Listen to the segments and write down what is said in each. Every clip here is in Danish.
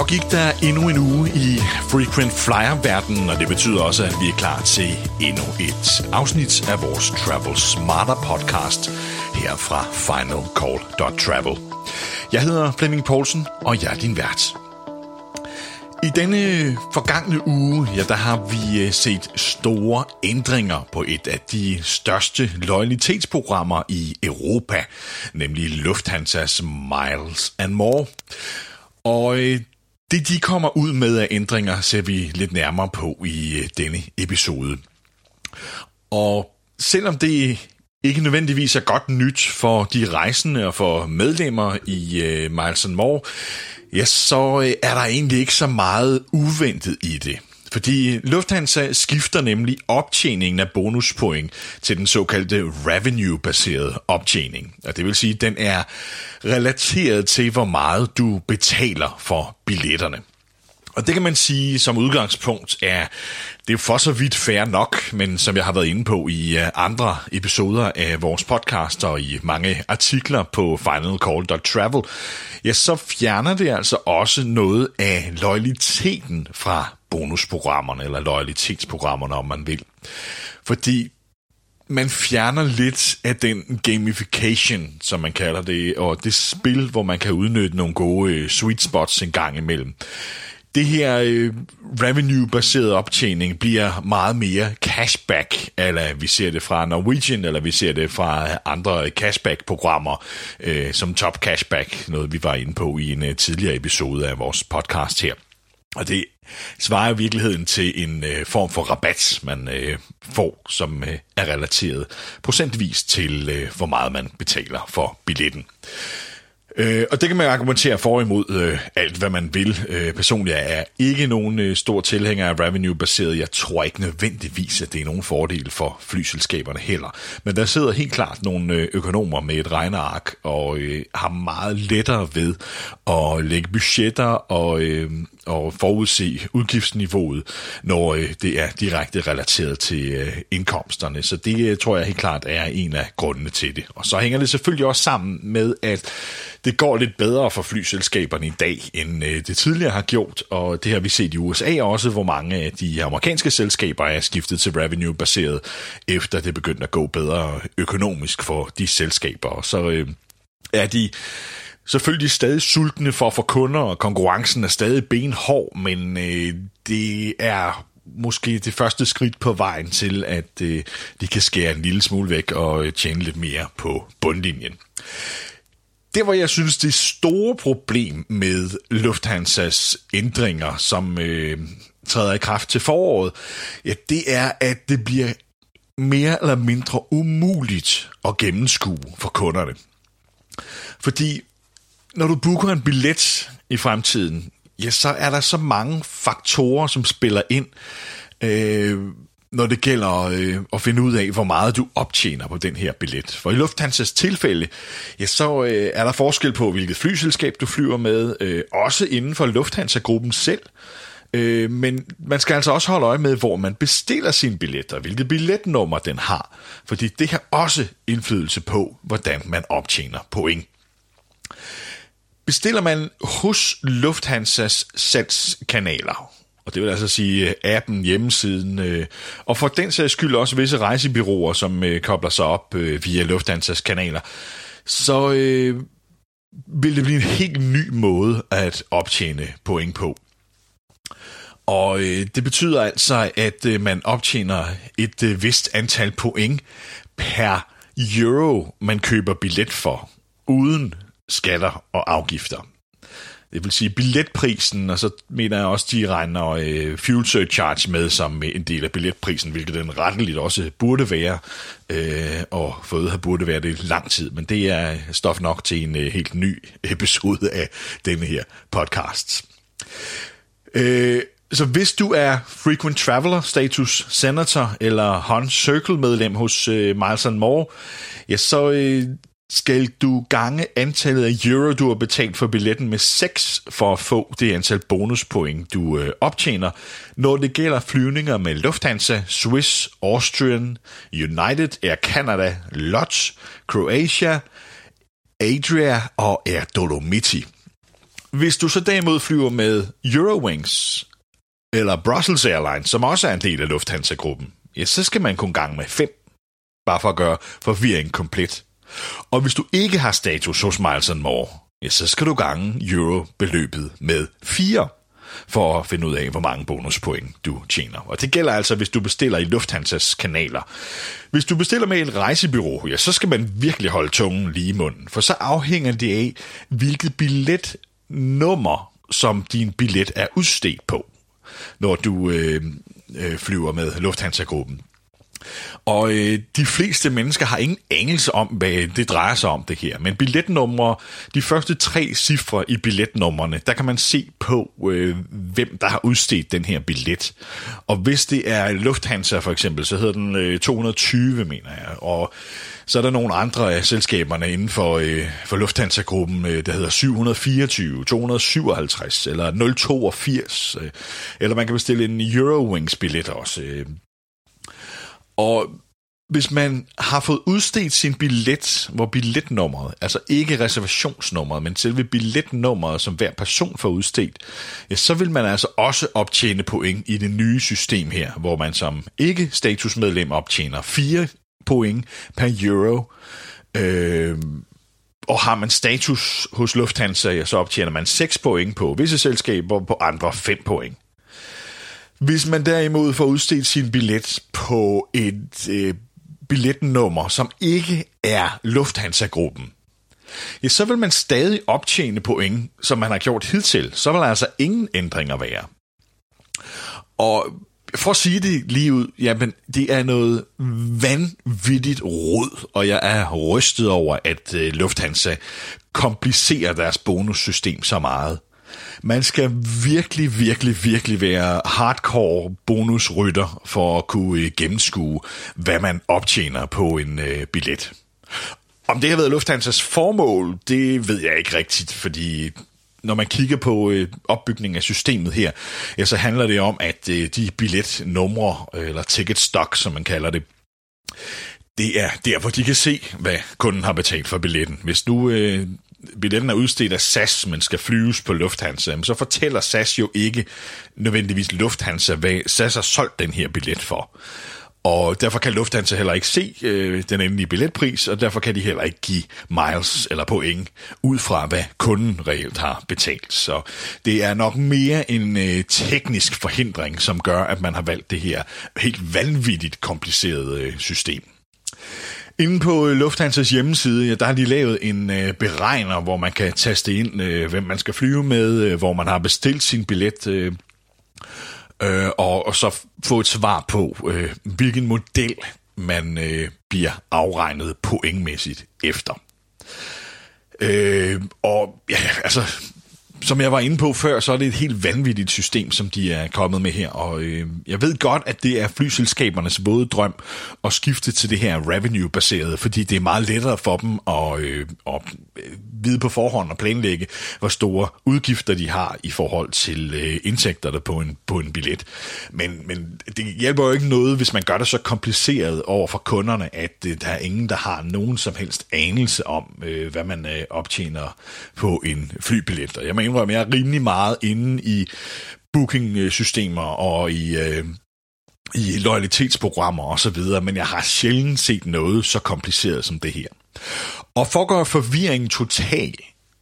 Så gik der endnu en uge i Frequent Flyer-verdenen, og det betyder også, at vi er klar til endnu et afsnit af vores Travel Smarter podcast her fra finalcall.travel. Jeg hedder Flemming Poulsen, og jeg er din vært. I denne forgangne uge, ja, der har vi øh, set store ændringer på et af de største loyalitetsprogrammer i Europa, nemlig Lufthansas Miles and More. Og øh, det, de kommer ud med af ændringer, ser vi lidt nærmere på i øh, denne episode. Og selvom det ikke nødvendigvis er godt nyt for de rejsende og for medlemmer i øh, Miles Miles More, ja, så øh, er der egentlig ikke så meget uventet i det. Fordi Lufthansa skifter nemlig optjeningen af bonuspoint til den såkaldte revenue-baserede optjening. Og det vil sige, at den er relateret til, hvor meget du betaler for billetterne. Og det kan man sige som udgangspunkt er, det er for så vidt fair nok, men som jeg har været inde på i øh, andre episoder af vores podcast og i mange artikler på finalcall.travel, ja, så fjerner det altså også noget af loyaliteten fra bonusprogrammerne, eller loyalitetsprogrammerne, om man vil. Fordi man fjerner lidt af den gamification, som man kalder det, og det spil, hvor man kan udnytte nogle gode øh, sweet spots en gang imellem det her øh, revenue-baseret optjening bliver meget mere cashback, eller vi ser det fra Norwegian, eller vi ser det fra andre cashback-programmer, øh, som Top Cashback, noget vi var inde på i en øh, tidligere episode af vores podcast her. Og det svarer i virkeligheden til en øh, form for rabat, man øh, får, som øh, er relateret procentvis til, øh, hvor meget man betaler for billetten. Øh, og det kan man argumentere for imod øh, alt, hvad man vil. Øh, personligt er jeg ikke nogen øh, stor tilhænger af revenue-baseret. Jeg tror ikke nødvendigvis, at det er nogen fordel for flyselskaberne heller. Men der sidder helt klart nogle øh, økonomer med et regneark og øh, har meget lettere ved at lægge budgetter og, øh, og forudse udgiftsniveauet, når øh, det er direkte relateret til øh, indkomsterne. Så det øh, tror jeg helt klart er en af grundene til det. Og så hænger det selvfølgelig også sammen med, at det går lidt bedre for flyselskaberne i dag, end øh, det tidligere har gjort, og det har vi set i USA også, hvor mange af de amerikanske selskaber er skiftet til revenue-baseret, efter det begyndte at gå bedre økonomisk for de selskaber. Så øh, er de selvfølgelig stadig sultne for at få kunder, og konkurrencen er stadig benhård, men øh, det er måske det første skridt på vejen til, at øh, de kan skære en lille smule væk og øh, tjene lidt mere på bundlinjen. Det, hvor jeg synes, det store problem med Lufthansas ændringer, som øh, træder i kraft til foråret, ja, det er, at det bliver mere eller mindre umuligt at gennemskue for kunderne. Fordi når du booker en billet i fremtiden, ja, så er der så mange faktorer, som spiller ind. Øh, når det gælder øh, at finde ud af, hvor meget du optjener på den her billet. For i Lufthansas tilfælde, ja, så øh, er der forskel på, hvilket flyselskab du flyver med, øh, også inden for Lufthansa-gruppen selv. Øh, men man skal altså også holde øje med, hvor man bestiller sine billetter, hvilket billetnummer den har, fordi det har også indflydelse på, hvordan man optjener point. Bestiller man hos Lufthansas salgskanaler, og det vil altså sige øh, appen, hjemmesiden, øh, og for den sags skyld også visse rejsebyråer, som øh, kobler sig op øh, via Lufthansas kanaler, så øh, vil det blive en helt ny måde at optjene point på. Og øh, det betyder altså, at øh, man optjener et øh, vist antal point per euro, man køber billet for, uden skatter og afgifter. Det vil sige billetprisen, og så mener jeg også, de regner øh, fuel surcharge med som en del af billetprisen, hvilket den retteligt også burde være, øh, og fået har burde være det lang tid. Men det er stof nok til en øh, helt ny episode af denne her podcast. Øh, så hvis du er frequent traveler, status senator eller Hunt Circle medlem hos øh, Miles More, ja, så øh, skal du gange antallet af euro, du har betalt for billetten med 6 for at få det antal bonuspoint, du øh, optjener, når det gælder flyvninger med Lufthansa, Swiss, Austrian, United, Air Canada, Lodge, Croatia, Adria og Air Dolomiti. Hvis du så derimod flyver med Eurowings eller Brussels Airlines, som også er en del af Lufthansa-gruppen, ja, så skal man kun gang med 5, bare for at gøre forvirringen komplet. Og hvis du ikke har status hos Miles More, ja, så skal du gange euro-beløbet med 4 for at finde ud af, hvor mange bonuspoint du tjener. Og det gælder altså, hvis du bestiller i Lufthansas kanaler. Hvis du bestiller med et rejsebyrå, ja, så skal man virkelig holde tungen lige i munden, for så afhænger det af, hvilket billetnummer, som din billet er udstedt på, når du øh, øh, flyver med Lufthansa-gruppen. Og øh, de fleste mennesker har ingen anelse om, hvad det drejer sig om det her. Men billetnumre, de første tre cifre i billetnummerne, der kan man se på, øh, hvem der har udstedt den her billet. Og hvis det er Lufthansa for eksempel, så hedder den øh, 220, mener jeg. Og så er der nogle andre af selskaberne inden for, øh, for Lufthansa-gruppen, øh, der hedder 724, 257 eller 082. Øh, eller man kan bestille en Eurowings-billet også. Øh, og hvis man har fået udstedt sin billet, hvor billetnummeret, altså ikke reservationsnummeret, men selve billetnummeret, som hver person får udstedt, ja, så vil man altså også optjene point i det nye system her, hvor man som ikke-statusmedlem optjener 4 point per euro. Øh, og har man status hos Lufthansa, ja, så optjener man 6 point på visse selskaber, på andre 5 point. Hvis man derimod får udstedt sin billet på et øh, billetnummer, som ikke er Lufthansa-gruppen, ja, så vil man stadig optjene point, som man har gjort hidtil. Så vil der altså ingen ændringer være. Og for at sige det lige ud, jamen, det er noget vanvittigt rod, og jeg er rystet over, at øh, Lufthansa komplicerer deres bonussystem så meget. Man skal virkelig, virkelig, virkelig være hardcore bonusrytter for at kunne øh, gennemskue, hvad man optjener på en øh, billet. Om det har været Lufthansas formål, det ved jeg ikke rigtigt, fordi når man kigger på øh, opbygningen af systemet her, ja, så handler det om, at øh, de billetnumre, eller ticket stock, som man kalder det, det er der, hvor de kan se, hvad kunden har betalt for billetten. Hvis nu øh, billetten er udstedt af SAS, men skal flyves på Lufthansa, så fortæller SAS jo ikke nødvendigvis Lufthansa, hvad SAS har solgt den her billet for. Og derfor kan Lufthansa heller ikke se øh, den endelige billetpris, og derfor kan de heller ikke give miles eller point ud fra, hvad kunden reelt har betalt. Så det er nok mere en øh, teknisk forhindring, som gør, at man har valgt det her helt vanvittigt komplicerede øh, system. Inde på øh, Lufthansas hjemmeside, ja, der har de lavet en øh, beregner, hvor man kan taste ind, øh, hvem man skal flyve med, øh, hvor man har bestilt sin billet, øh, øh, og, og så få et svar på, øh, hvilken model man øh, bliver afregnet pointmæssigt efter. Øh, og ja, altså, som jeg var inde på før, så er det et helt vanvittigt system, som de er kommet med her. Og øh, jeg ved godt, at det er flyselskabernes våde drøm at skifte til det her revenue-baserede, fordi det er meget lettere for dem at, øh, at øh, vide på forhånd og planlægge, hvor store udgifter de har i forhold til øh, indtægterne på en, på en billet. Men, men det hjælper jo ikke noget, hvis man gør det så kompliceret over for kunderne, at øh, der er ingen, der har nogen som helst anelse om, øh, hvad man øh, optjener på en flybillet. Og jeg mener, indrømme, jeg er rimelig meget inde i booking-systemer og i, øh, i loyalitetsprogrammer og så videre, men jeg har sjældent set noget så kompliceret som det her. Og for at gøre forvirringen total,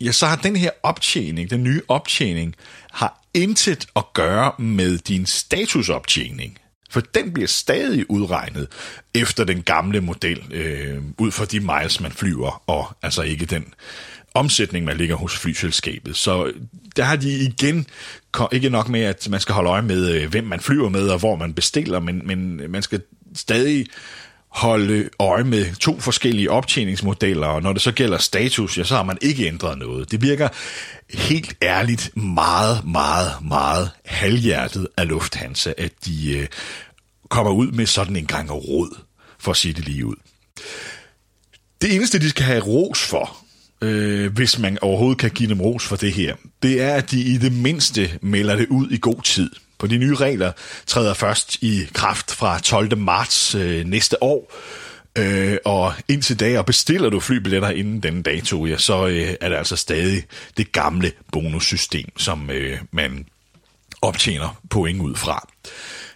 ja, så har den her optjening, den nye optjening, har intet at gøre med din statusoptjening. For den bliver stadig udregnet efter den gamle model, øh, ud fra de miles, man flyver, og altså ikke den omsætning, man ligger hos flyselskabet. Så der har de igen ikke nok med, at man skal holde øje med, øh, hvem man flyver med, og hvor man bestiller, men, men man skal stadig holde øje med to forskellige optjeningsmodeller, og når det så gælder status, ja, så har man ikke ændret noget. Det virker helt ærligt meget, meget, meget halvhjertet af Lufthansa, at de øh, kommer ud med sådan en gang råd, for at sige det lige ud. Det eneste, de skal have ros for, øh, hvis man overhovedet kan give dem ros for det her, det er, at de i det mindste melder det ud i god tid. På de nye regler træder først i kraft fra 12. marts øh, næste år, Øh, og indtil da, og bestiller du flybilletter inden den dato, ja, så øh, er det altså stadig det gamle bonussystem, som øh, man optjener point ud fra.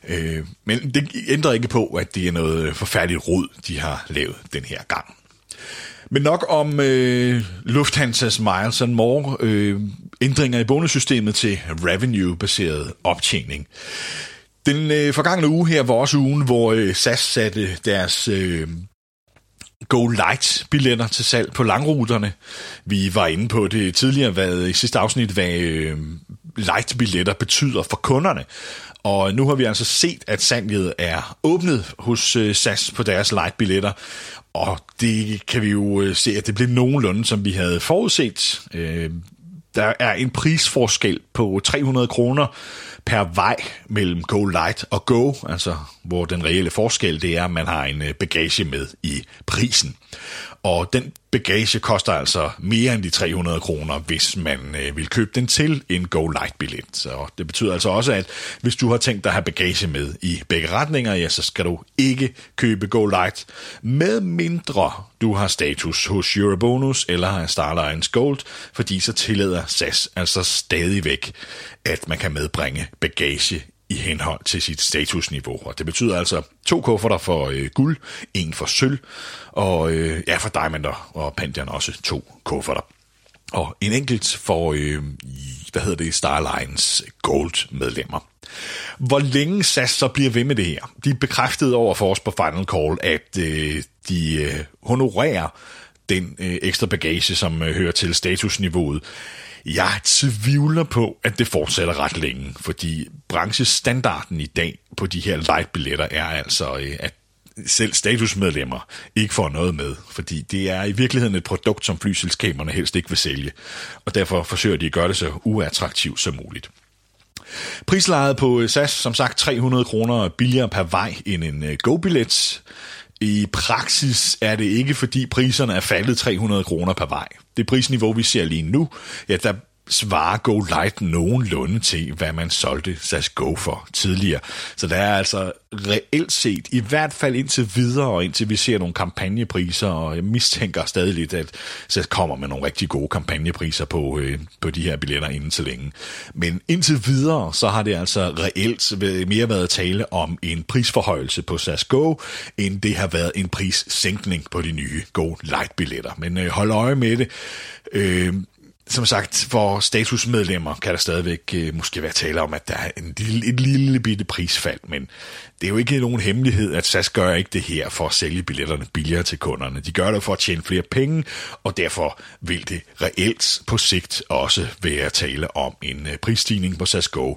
Øh, men det ændrer ikke på, at det er noget forfærdeligt rod, de har lavet den her gang. Men nok om øh, Lufthansas Miles and More øh, ændringer i bonussystemet til revenue-baseret optjening. Den øh, forgangne uge her var også ugen, hvor øh, SAS satte deres øh, Go Light billetter til salg på langruterne. Vi var inde på det tidligere hvad, i sidste afsnit, hvad øh, light billetter betyder for kunderne. Og nu har vi altså set, at salget er åbnet hos øh, SAS på deres light billetter. Og det kan vi jo øh, se, at det blev nogenlunde, som vi havde forudset. Øh, der er en prisforskel på 300 kroner per vej mellem Go Light og Go, altså hvor den reelle forskel det er, at man har en bagage med i prisen. Og den bagage koster altså mere end de 300 kroner, hvis man øh, vil købe den til en Go Light-billet. Så det betyder altså også, at hvis du har tænkt dig at have bagage med i begge retninger, ja, så skal du ikke købe Go Light, med mindre du har status hos Eurobonus eller har Starlines Gold, fordi så tillader SAS altså stadigvæk, at man kan medbringe bagage i henhold til sit statusniveau. Og det betyder altså to kufferter for øh, guld, en for sølv, og øh, ja, for Diamond og pandian også to kufferter. Og en enkelt for, øh, hvad hedder det, Starlines Gold medlemmer. Hvor længe SAS så bliver ved med det her? De bekræftede over for os på Final Call, at øh, de øh, honorerer den øh, ekstra bagage, som øh, hører til statusniveauet. Jeg tvivler på, at det fortsætter ret længe, fordi branchestandarden i dag på de her light-billetter er altså, øh, at selv statusmedlemmer ikke får noget med, fordi det er i virkeligheden et produkt, som flyselskaberne helst ikke vil sælge, og derfor forsøger de at gøre det så uattraktivt som muligt. Prislejet på øh, SAS, som sagt 300 kroner billigere per vej end en øh, Go-billet. I praksis er det ikke, fordi priserne er faldet 300 kroner per vej. Det prisniveau, vi ser lige nu, ja, der svarer Go Light nogenlunde til, hvad man solgte SAS Go for tidligere. Så der er altså reelt set, i hvert fald indtil videre, og indtil vi ser nogle kampagnepriser, og jeg mistænker stadig lidt, at SAS kommer med nogle rigtig gode kampagnepriser på, øh, på de her billetter inden til længe. Men indtil videre, så har det altså reelt mere været tale om en prisforhøjelse på SAS Go, end det har været en prissænkning på de nye Go Light-billetter. Men øh, hold øje med det. Øh, som sagt, for statusmedlemmer kan der stadigvæk øh, måske være tale om, at der er en lille, et lille bitte prisfald, men det er jo ikke nogen hemmelighed, at SAS gør ikke det her for at sælge billetterne billigere til kunderne. De gør det for at tjene flere penge, og derfor vil det reelt på sigt også være tale om en øh, prisstigning på SAS Go,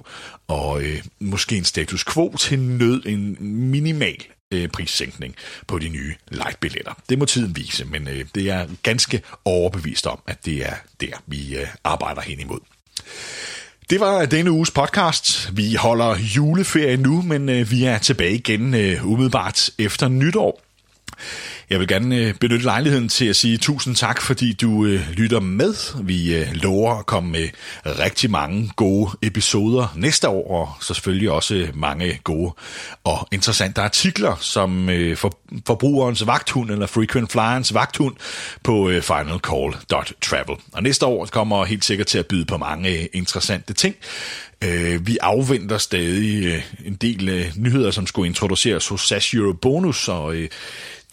og øh, måske en status quo til nød, en minimal øh, prissænkning på de nye light-billetter. Det må tiden vise, men øh, det er ganske overbevist om, at det er der, vi øh, arbejder hen imod. Det var denne uges podcast. Vi holder juleferie nu, men øh, vi er tilbage igen øh, umiddelbart efter nytår. Jeg vil gerne øh, benytte lejligheden til at sige tusind tak, fordi du øh, lytter med. Vi øh, lover at komme med rigtig mange gode episoder næste år, og så selvfølgelig også mange gode og interessante artikler, som forbrugerens vagthund eller frequent flyerens vagthund på finalcall.travel. Og næste år kommer helt sikkert til at byde på mange interessante ting. Vi afventer stadig en del nyheder, som skulle introduceres hos SAS Euro Bonus, og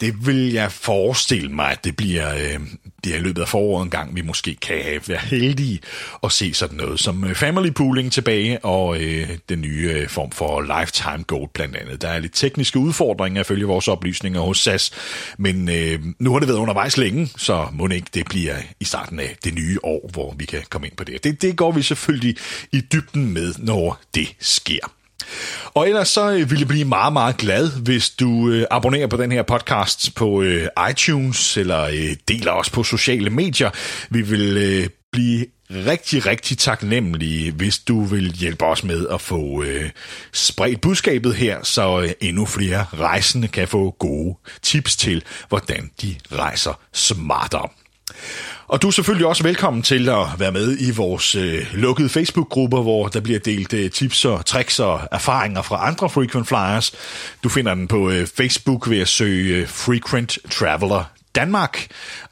det vil jeg forestille mig, at det bliver, øh, det er i løbet af foråret en gang, vi måske kan være heldige at se sådan noget som øh, family pooling tilbage, og øh, den nye øh, form for lifetime gold blandt andet. Der er lidt tekniske udfordringer ifølge vores oplysninger hos SAS, men øh, nu har det været undervejs længe, så må det ikke det bliver i starten af det nye år, hvor vi kan komme ind på det. Det, det går vi selvfølgelig i dybden med, når det sker. Og ellers så øh, vil jeg blive meget, meget glad, hvis du øh, abonnerer på den her podcast på øh, iTunes, eller øh, deler os på sociale medier. Vi vil øh, blive rigtig, rigtig taknemmelige, hvis du vil hjælpe os med at få øh, spredt budskabet her, så øh, endnu flere rejsende kan få gode tips til, hvordan de rejser smartere. Og du er selvfølgelig også velkommen til at være med i vores øh, lukkede Facebook-grupper, hvor der bliver delt øh, tips og tricks og erfaringer fra andre frequent flyers. Du finder den på øh, Facebook ved at søge øh, Frequent Traveler Danmark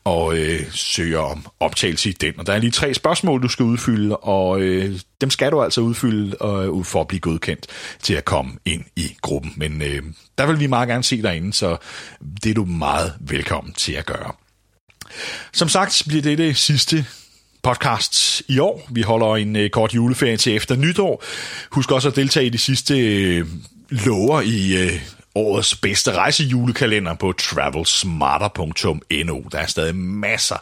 og øh, søge om optagelse i den. Og der er lige tre spørgsmål, du skal udfylde, og øh, dem skal du altså udfylde øh, for at blive godkendt til at komme ind i gruppen. Men øh, der vil vi meget gerne se dig inde, så det er du meget velkommen til at gøre. Som sagt bliver det det sidste podcast i år. Vi holder en øh, kort juleferie til efter nytår. Husk også at deltage i de sidste øh, lover i øh, årets bedste rejsejulekalender på travelsmarter.no. Der er stadig masser,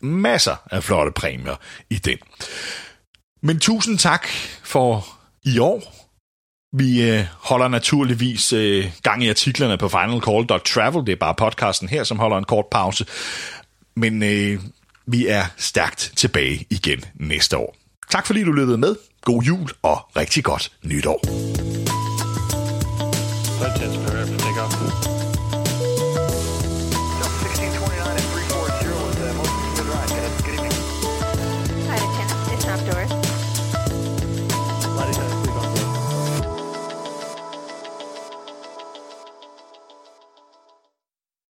masser af flotte præmier i den. Men tusind tak for i år. Vi øh, holder naturligvis øh, gang i artiklerne på finalcall.travel. Det er bare podcasten her, som holder en kort pause. Men øh, vi er stærkt tilbage igen næste år. Tak fordi du lyttede med. God jul og rigtig godt nytår. Hi,